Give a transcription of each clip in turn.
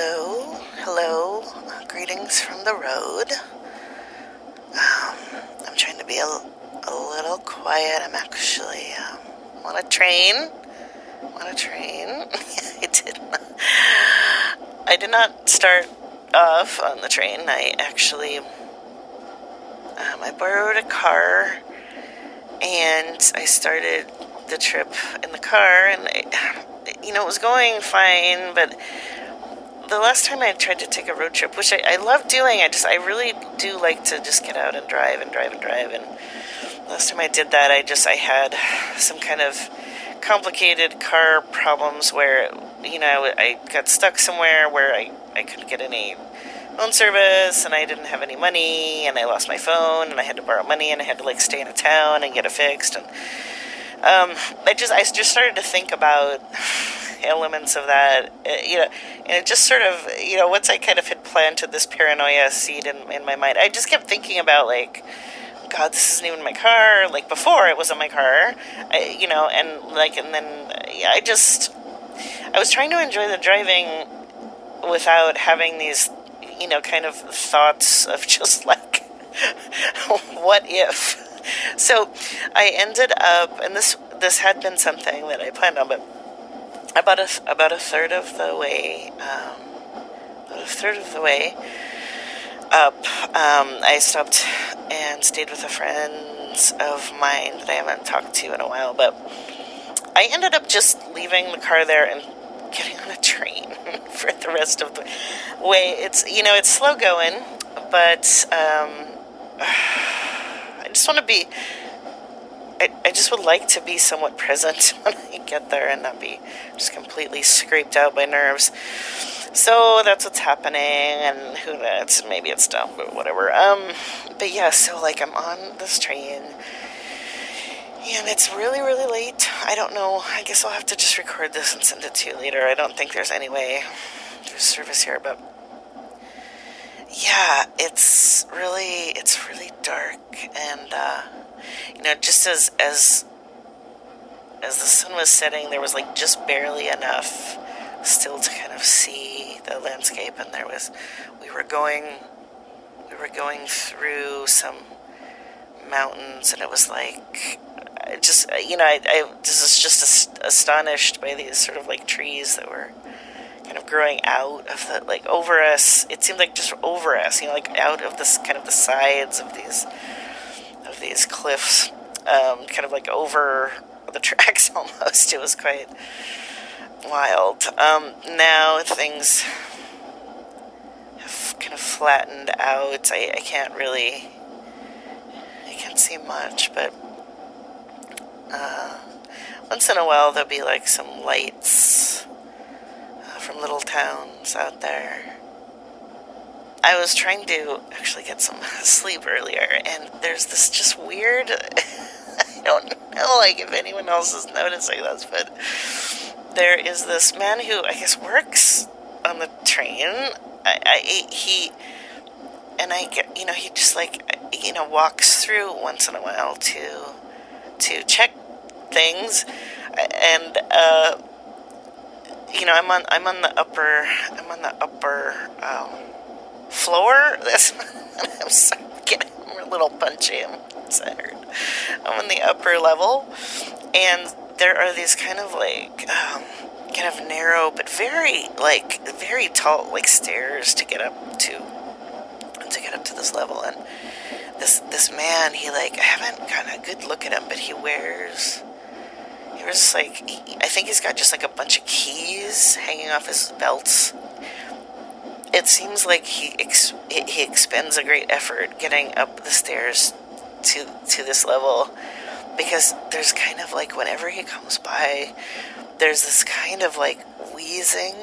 Hello, hello. Greetings from the road. Um, I'm trying to be a, a little quiet. I'm actually um, on a train. On a train. I did not. I did not start off on the train. I actually. Um, I borrowed a car and I started the trip in the car, and I, you know, it was going fine, but the last time I tried to take a road trip, which I, I love doing, I just I really do like to just get out and drive and drive and drive. And last time I did that, I just I had some kind of complicated car problems where you know I got stuck somewhere where I I couldn't get any phone service and I didn't have any money and I lost my phone and I had to borrow money and I had to like stay in a town and get it fixed and um, I just I just started to think about elements of that, uh, you know, and it just sort of, you know, once I kind of had planted this paranoia seed in, in my mind, I just kept thinking about like, God, this isn't even my car. Like before, it wasn't my car, I, you know, and like, and then yeah, I just, I was trying to enjoy the driving without having these, you know, kind of thoughts of just like, what if? So I ended up, and this this had been something that I planned on, but about a about a third of the way, um, about a third of the way up, um, I stopped and stayed with a friend of mine that I haven't talked to in a while. But I ended up just leaving the car there and getting on a train for the rest of the way. It's you know it's slow going, but um, I just want to be I, I just would like to be somewhat present when I get there and not be just completely scraped out by nerves. So that's what's happening, and who knows? Maybe it's dumb, but whatever. Um, but yeah, so like I'm on this train, and it's really, really late. I don't know. I guess I'll have to just record this and send it to you later. I don't think there's any way there's service here, but yeah, it's really, it's really dark, and uh, you know, just as as as the sun was setting, there was like just barely enough still to kind of see the landscape, and there was we were going we were going through some mountains, and it was like just you know I, I just was just astonished by these sort of like trees that were kind of growing out of the like over us. It seemed like just over us, you know, like out of this kind of the sides of these these cliffs, um, kind of like over the tracks almost. It was quite wild. Um, now things have kind of flattened out. I, I can't really, I can't see much, but uh, once in a while there'll be like some lights uh, from little towns out there. I was trying to actually get some sleep earlier, and there's this just weird. I don't know, like if anyone else is noticing this, but there is this man who I guess works on the train. I, I he and I get you know he just like you know walks through once in a while to to check things, and uh, you know I'm on I'm on the upper I'm on the upper. Um, floor. I'm sorry, getting a little punchy. I'm tired. I'm on the upper level, and there are these kind of like um, kind of narrow but very like very tall like stairs to get up to to get up to this level and this this man he like I haven't gotten a good look at him but he wears he wears like he, I think he's got just like a bunch of keys hanging off his belts it seems like he ex- he expends a great effort getting up the stairs to to this level because there's kind of like whenever he comes by there's this kind of like wheezing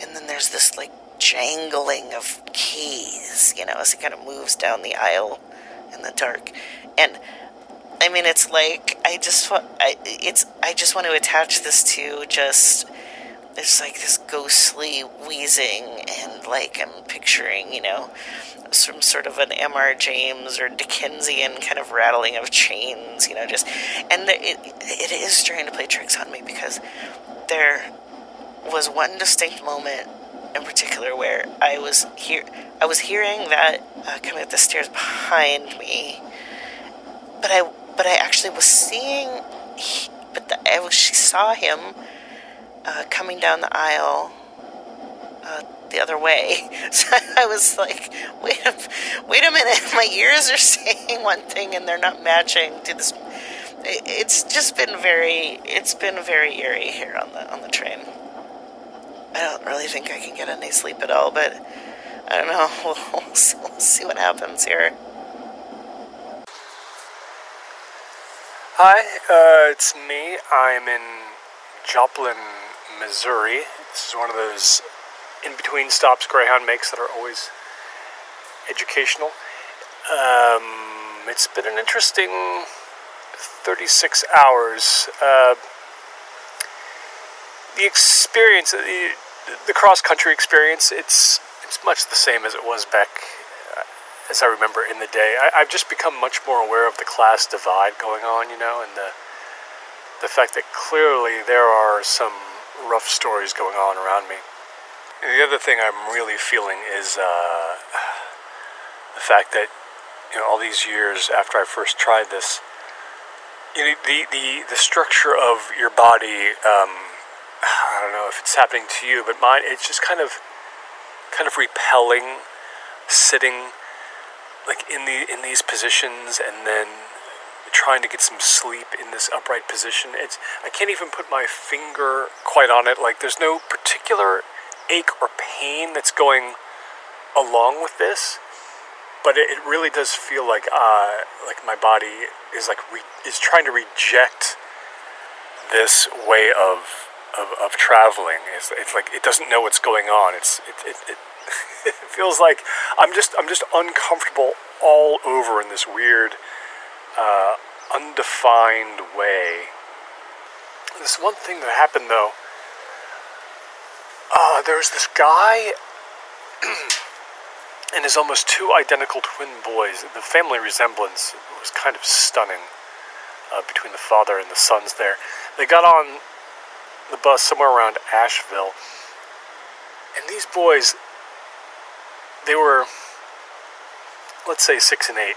and then there's this like jangling of keys you know as he kind of moves down the aisle in the dark. And i mean it's like i just want I, it's i just want to attach this to just there's like this ghostly wheezing and like I'm picturing, you know, some sort of an M.R. James or Dickensian kind of rattling of chains, you know, just and it it is trying to play tricks on me because there was one distinct moment in particular where I was here. I was hearing that uh, coming up the stairs behind me, but I but I actually was seeing. He, but the, I she saw him uh, coming down the aisle uh, the other way. So I was like, wait a, wait a minute, my ears are saying one thing and they're not matching to this. It's just been very, it's been very eerie here on the on the train. I don't really think I can get any sleep at all, but I don't know. We'll, we'll see what happens here. Hi, uh, it's me. I'm in Joplin, Missouri. This is one of those in between stops Greyhound makes that are always educational. Um, it's been an interesting 36 hours. Uh, the experience, the, the cross country experience, it's it's much the same as it was back, uh, as I remember in the day. I, I've just become much more aware of the class divide going on, you know, and the the fact that clearly there are some rough stories going on around me. And the other thing I'm really feeling is uh, the fact that you know all these years after I first tried this, you know, the the the structure of your body. Um, I don't know if it's happening to you, but mine it's just kind of kind of repelling sitting like in the in these positions and then trying to get some sleep in this upright position. It's I can't even put my finger quite on it. Like there's no particular ache or pain that's going along with this, but it, it really does feel like uh, like my body is like re- is trying to reject this way of of, of traveling. It's, it's like it doesn't know what's going on. It's it, it, it, it feels like I'm just I'm just uncomfortable all over in this weird, uh, undefined way. This one thing that happened though. Uh, there was this guy and his almost two identical twin boys. The family resemblance was kind of stunning uh, between the father and the sons there. They got on the bus somewhere around Asheville. And these boys, they were, let's say, six and eight.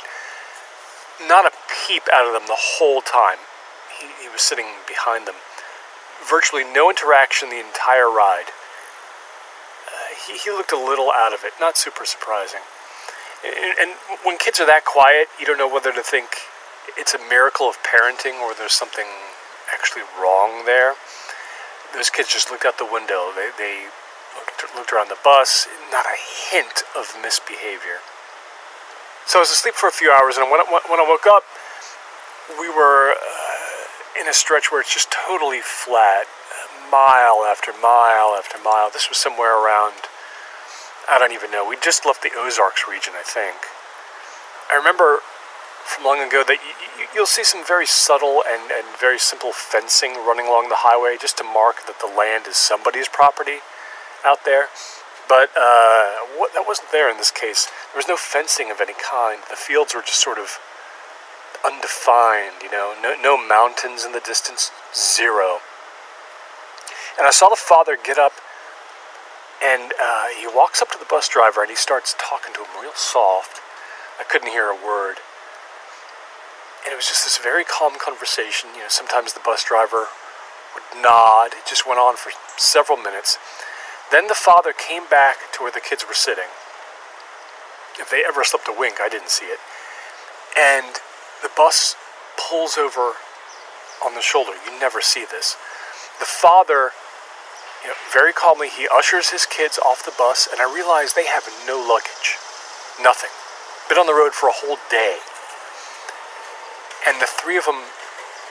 Not a peep out of them the whole time. He, he was sitting behind them. Virtually no interaction the entire ride. Uh, he, he looked a little out of it, not super surprising. And, and when kids are that quiet, you don't know whether to think it's a miracle of parenting or there's something actually wrong there those kids just looked out the window. They, they looked, looked around the bus, not a hint of misbehavior. So I was asleep for a few hours, and when I, when I woke up, we were uh, in a stretch where it's just totally flat, mile after mile after mile. This was somewhere around, I don't even know. We just left the Ozarks region, I think. I remember from long ago that you, will see some very subtle and, and very simple fencing running along the highway just to mark that the land is somebody's property out there. But uh, what, that wasn't there in this case. There was no fencing of any kind. The fields were just sort of undefined, you know, no, no mountains in the distance, zero. And I saw the father get up and uh, he walks up to the bus driver and he starts talking to him real soft. I couldn't hear a word. And it was just this very calm conversation. You know, sometimes the bus driver would nod. It just went on for several minutes. Then the father came back to where the kids were sitting. If they ever slept a wink, I didn't see it. And the bus pulls over on the shoulder. You never see this. The father, you know, very calmly, he ushers his kids off the bus, and I realize they have no luggage. Nothing. Been on the road for a whole day and the three of them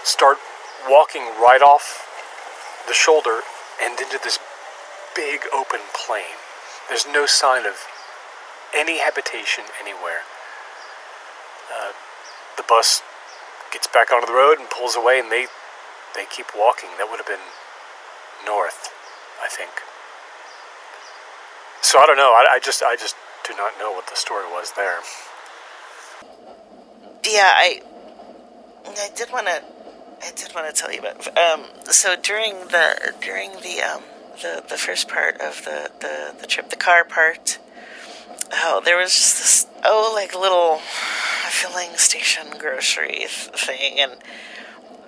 start walking right off the shoulder and into this big open plain. There's no sign of any habitation anywhere. Uh, the bus gets back onto the road and pulls away, and they they keep walking. That would have been north, I think. So I don't know. I, I just I just do not know what the story was there. Yeah, I I did want to. I did want to tell you about. Um, so during the during the um, the the first part of the the, the trip, the car part. Oh, there was just this oh like little filling station grocery th- thing, and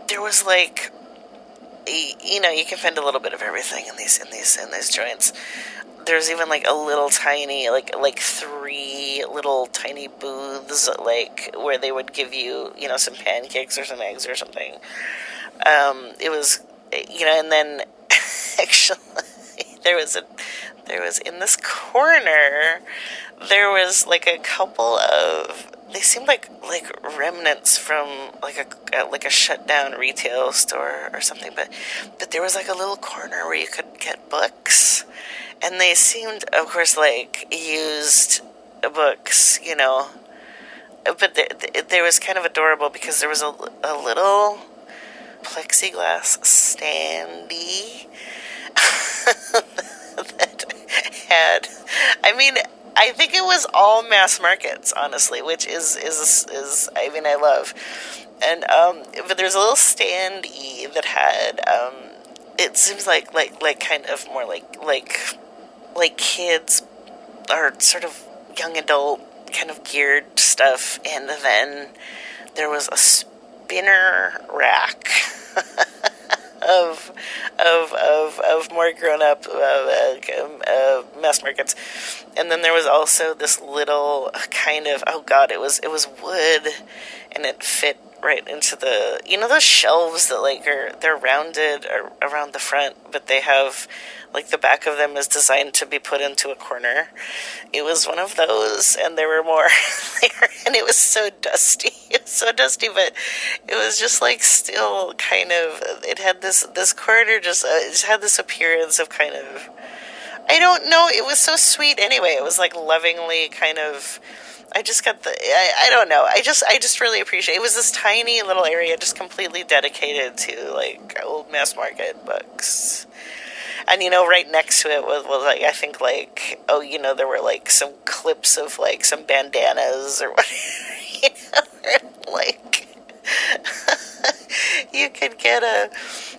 there was like you know you can find a little bit of everything in these in these in these joints there's even like a little tiny like like three little tiny booths like where they would give you you know some pancakes or some eggs or something um, it was you know and then actually there was a there was in this corner there was like a couple of they seemed like like remnants from like a like a shut down retail store or something but but there was like a little corner where you could get books and they seemed of course like used books you know but there was kind of adorable because there was a, a little plexiglass standee that had i mean I think it was all mass markets, honestly, which is is is I mean I love, and um, but there's a little standee that had um, it seems like like like kind of more like like like kids or sort of young adult kind of geared stuff, and then there was a spinner rack. of of of, of more grown up uh, uh, mass markets, and then there was also this little kind of oh god, it was it was wood, and it fit right into the you know those shelves that like are they're rounded around the front, but they have like the back of them is designed to be put into a corner. It was one of those, and there were more there, and it was so dusty. It was so dusty, but it was just like still kind of. It had this this corner just uh, it just had this appearance of kind of. I don't know. It was so sweet anyway. It was like lovingly kind of. I just got the I, I don't know. I just I just really appreciate it. it was this tiny little area just completely dedicated to like old mass market books and you know, right next to it was, was like I think like oh, you know, there were like some clips of like some bandanas or whatever, you know, like you could get a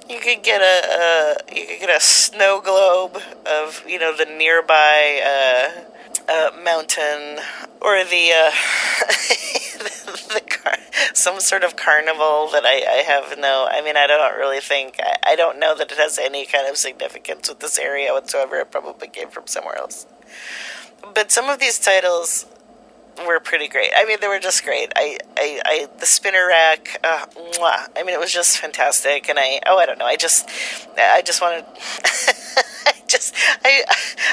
you could get a, a, you could get a snow globe of you know the nearby uh, uh, mountain or the uh, the, car, some sort of carnival that I, I have no. I mean, I don't really think I, I don't know that it has any kind of significance with this area whatsoever. It probably came from somewhere else. But some of these titles were pretty great. I mean, they were just great. I, I, I the spinner rack. Uh. I mean, it was just fantastic. And I, oh, I don't know. I just, I just wanted. Just, I,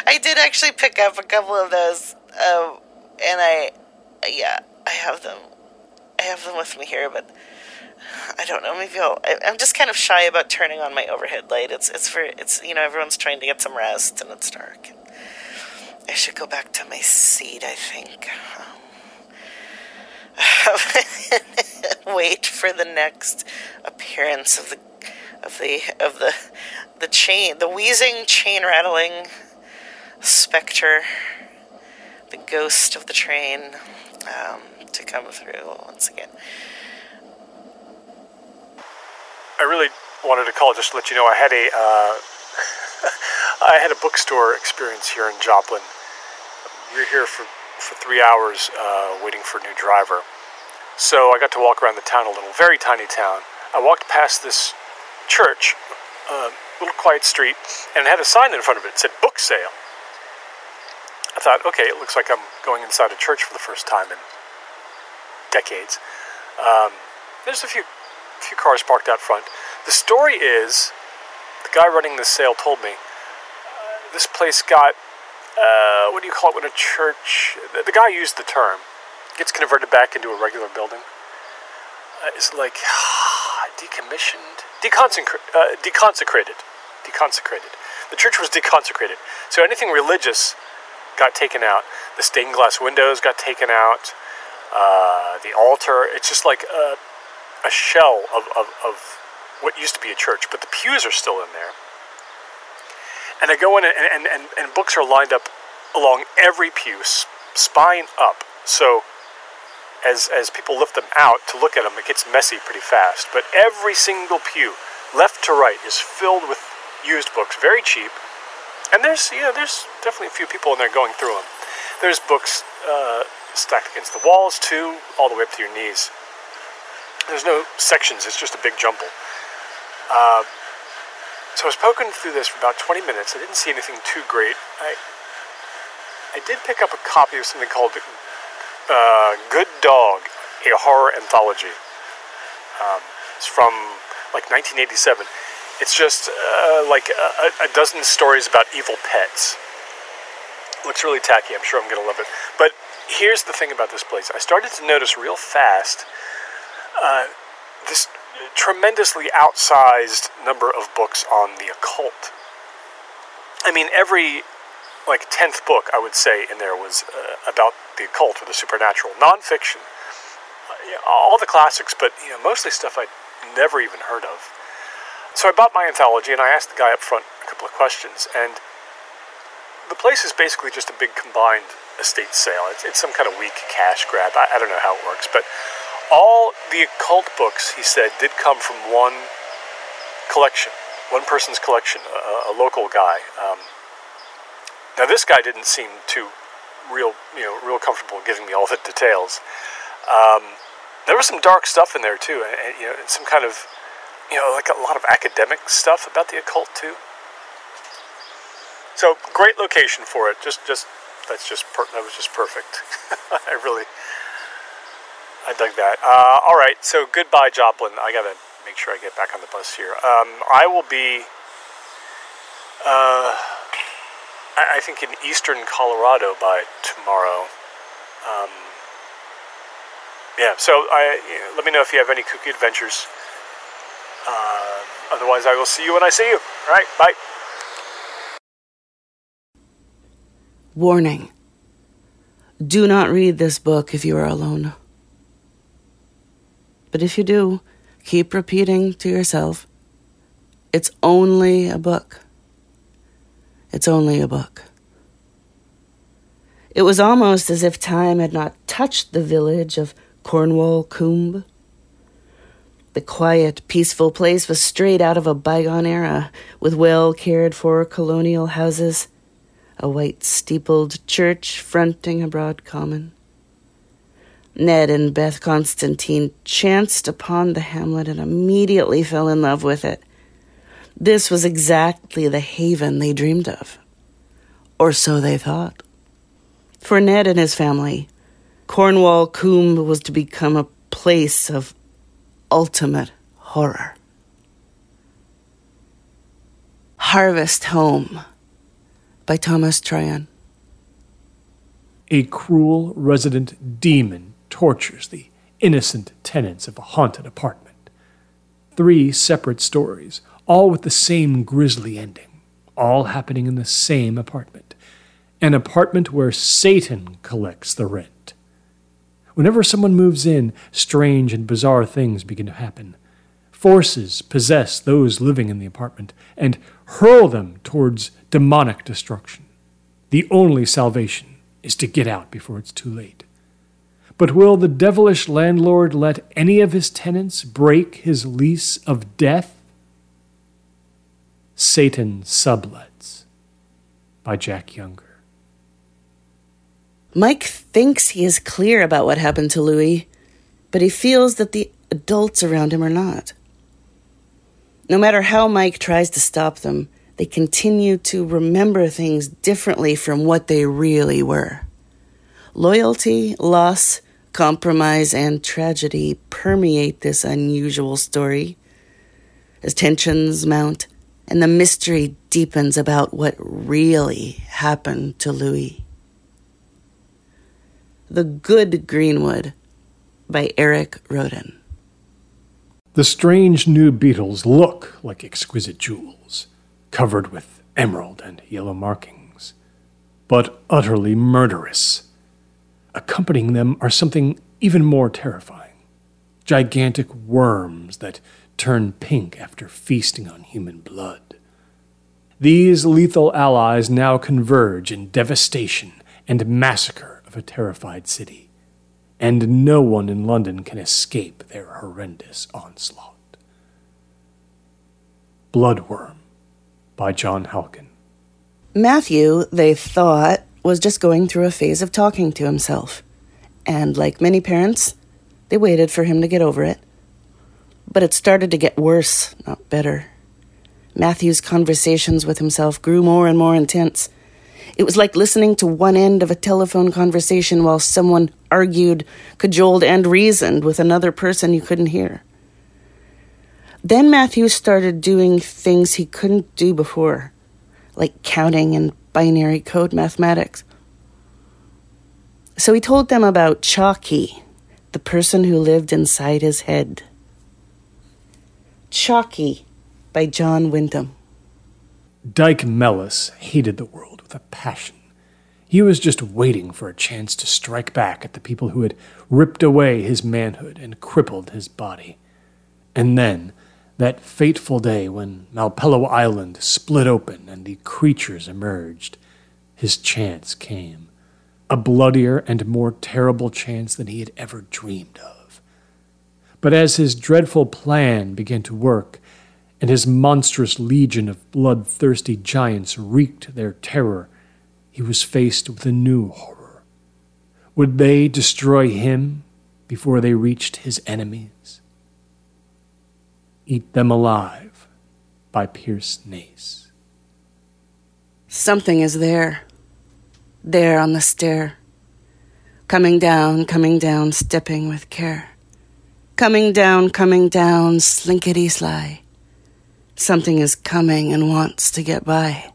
I did actually pick up a couple of those. Um, and I, yeah, I have them. I have them with me here, but I don't know. Maybe I'll. I, am just kind of shy about turning on my overhead light. It's it's for it's you know everyone's trying to get some rest and it's dark. I should go back to my seat. I think. Um, wait for the next appearance of the of the of the the chain, the wheezing, chain rattling specter the ghost of the train um, to come through once again. I really wanted to call just to let you know I had a uh, I had a bookstore experience here in Joplin. We were here for, for three hours uh, waiting for a new driver. So I got to walk around the town a little, very tiny town. I walked past this church, a uh, little quiet street, and it had a sign in front of it. It said book sale. I thought, okay, it looks like I'm going inside a church for the first time in decades. Um, there's a few few cars parked out front. The story is, the guy running the sale told me, uh, this place got, uh, what do you call it when a church, the, the guy used the term, gets converted back into a regular building. Uh, it's like decommissioned, deconsecra- uh, deconsecrated, deconsecrated. The church was deconsecrated. So anything religious got taken out. The stained glass windows got taken out. Uh, the altar. It's just like a, a shell of, of, of what used to be a church, but the pews are still in there. And I go in, and, and, and, and books are lined up along every pew, spine up. So as, as people lift them out to look at them, it gets messy pretty fast. But every single pew, left to right, is filled with used books, very cheap, And there's, you know, there's definitely a few people in there going through them. There's books uh, stacked against the walls, too, all the way up to your knees. There's no sections, it's just a big jumble. Uh, so I was poking through this for about 20 minutes. I didn't see anything too great. I, I did pick up a copy of something called uh, Good Dog, a horror anthology. Um, it's from like 1987. It's just uh, like a, a, dozen stories about evil pets. Looks really tacky. I'm sure I'm going to love it. But here's the thing about this place. I started to notice real fast uh, this tremendously outsized number of books on the occult. I mean, every like tenth book I would say in there was uh, about the occult or the supernatural, nonfiction. Uh, all the classics, but you know, mostly stuff I'd never even heard of. So I bought my anthology and I asked the guy up front a couple of questions. And the place is basically just a big combined estate sale. It's, it's some kind of weak cash grab. I, I don't know how it works. But all the occult books, he said, did come from one collection, one person's collection, a, a local guy. Um, now, this guy didn't seem too real, you know, real comfortable giving me all the details. Um, there was some dark stuff in there too, and, and you know, some kind of you know, like a lot of academic stuff about the occult too. So great location for it. Just, just that's just per- that was just perfect. I really, I dug that. Uh, all right, so goodbye, Joplin. I gotta make sure I get back on the bus here. Um, I will be, uh, I, I, think in eastern Colorado by tomorrow. Um, yeah, so I, let me know if you have any kooky adventures. Um, otherwise, I will see you when I see you. All right, bye. Warning Do not read this book if you are alone. But if you do, keep repeating to yourself it's only a book. It's only a book. It was almost as if time had not touched the village of Cornwall Coombe the quiet, peaceful place was straight out of a bygone era, with well cared for colonial houses, a white steepled church fronting a broad common. Ned and Beth Constantine chanced upon the hamlet and immediately fell in love with it. This was exactly the haven they dreamed of. Or so they thought. For Ned and his family, Cornwall Coombe was to become a place of ultimate horror. Harvest Home by Thomas Tryon. A cruel resident demon tortures the innocent tenants of a haunted apartment. Three separate stories, all with the same grisly ending, all happening in the same apartment. An apartment where Satan collects the rent. Whenever someone moves in, strange and bizarre things begin to happen. Forces possess those living in the apartment and hurl them towards demonic destruction. The only salvation is to get out before it's too late. But will the devilish landlord let any of his tenants break his lease of death? Satan Sublets by Jack Younger. Mike thinks he is clear about what happened to Louis, but he feels that the adults around him are not. No matter how Mike tries to stop them, they continue to remember things differently from what they really were. Loyalty, loss, compromise, and tragedy permeate this unusual story. As tensions mount and the mystery deepens about what really happened to Louis. The Good Greenwood by Eric Roden. The strange new beetles look like exquisite jewels, covered with emerald and yellow markings, but utterly murderous. Accompanying them are something even more terrifying gigantic worms that turn pink after feasting on human blood. These lethal allies now converge in devastation and massacre of a terrified city, and no one in London can escape their horrendous onslaught. Bloodworm by John Halkin. Matthew, they thought, was just going through a phase of talking to himself. And like many parents, they waited for him to get over it. But it started to get worse, not better. Matthew's conversations with himself grew more and more intense. It was like listening to one end of a telephone conversation while someone argued, cajoled, and reasoned with another person you couldn't hear. Then Matthew started doing things he couldn't do before, like counting and binary code mathematics. So he told them about Chocky, the person who lived inside his head. Chocky by John Wyndham. Dyke Mellis hated the world with a passion. He was just waiting for a chance to strike back at the people who had ripped away his manhood and crippled his body. And then, that fateful day when Malpelo Island split open and the creatures emerged, his chance came. A bloodier and more terrible chance than he had ever dreamed of. But as his dreadful plan began to work, and his monstrous legion of bloodthirsty giants wreaked their terror, he was faced with a new horror. Would they destroy him before they reached his enemies? Eat Them Alive by Pierce Nace. Something is there, there on the stair. Coming down, coming down, stepping with care. Coming down, coming down, slinkety sly. Something is coming and wants to get by.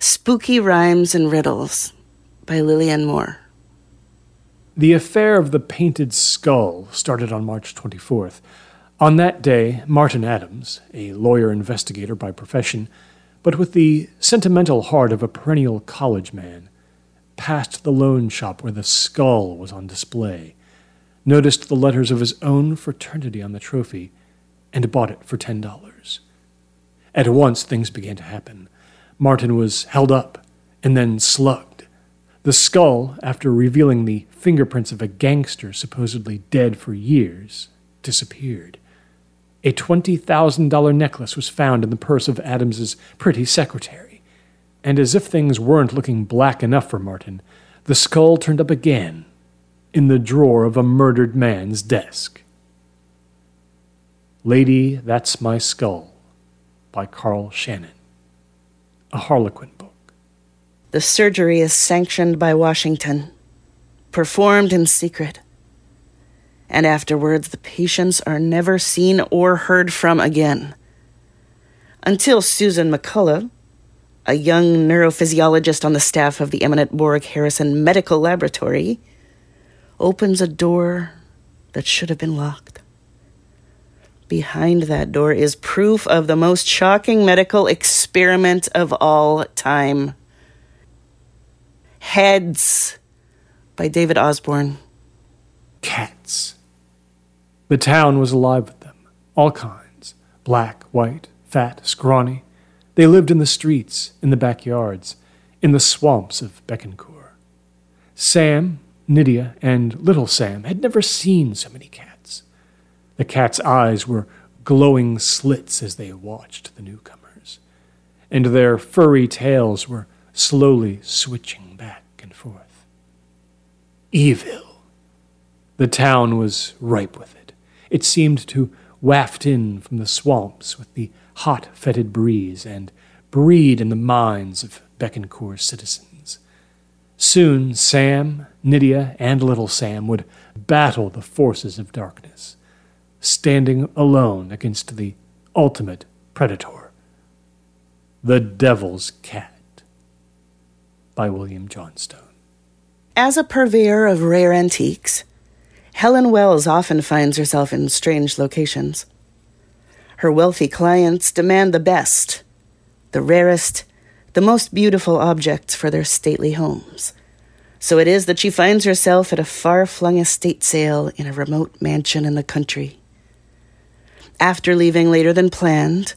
Spooky Rhymes and Riddles by Lilian Moore. The affair of the painted skull started on March 24th. On that day, Martin Adams, a lawyer investigator by profession, but with the sentimental heart of a perennial college man, passed the loan shop where the skull was on display, noticed the letters of his own fraternity on the trophy, and bought it for ten dollars. At once things began to happen. Martin was held up and then slugged. The skull, after revealing the fingerprints of a gangster supposedly dead for years, disappeared. A $20,000 necklace was found in the purse of Adams's pretty secretary. And as if things weren't looking black enough for Martin, the skull turned up again in the drawer of a murdered man's desk. Lady, That's My Skull by Carl Shannon. A Harlequin book. The surgery is sanctioned by Washington, performed in secret. And afterwards, the patients are never seen or heard from again. Until Susan McCullough, a young neurophysiologist on the staff of the eminent Warwick Harrison Medical Laboratory, opens a door that should have been locked. Behind that door is proof of the most shocking medical experiment of all time. Heads by David Osborne. Cats. The town was alive with them, all kinds black, white, fat, scrawny. They lived in the streets, in the backyards, in the swamps of Beckencourt. Sam, Nydia, and little Sam had never seen so many cats. The cat's eyes were glowing slits as they watched the newcomers, and their furry tails were slowly switching back and forth. Evil. The town was ripe with it. It seemed to waft in from the swamps with the hot, fetid breeze and breed in the minds of Beckencourt's citizens. Soon Sam, Nydia, and little Sam would battle the forces of darkness, standing alone against the ultimate predator. The Devil's Cat by William Johnstone. As a purveyor of rare antiques, Helen Wells often finds herself in strange locations. Her wealthy clients demand the best, the rarest, the most beautiful objects for their stately homes. So it is that she finds herself at a far flung estate sale in a remote mansion in the country. After leaving later than planned,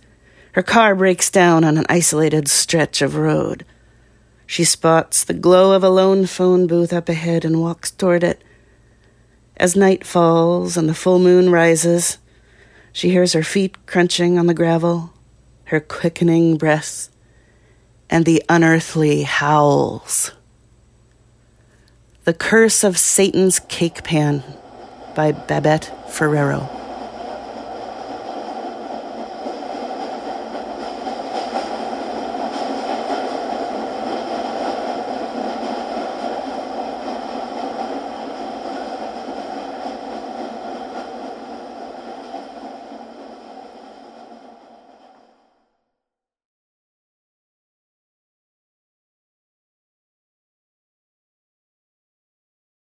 her car breaks down on an isolated stretch of road. She spots the glow of a lone phone booth up ahead and walks toward it. As night falls and the full moon rises, she hears her feet crunching on the gravel, her quickening breaths, and the unearthly howls. The Curse of Satan's Cake Pan by Babette Ferrero.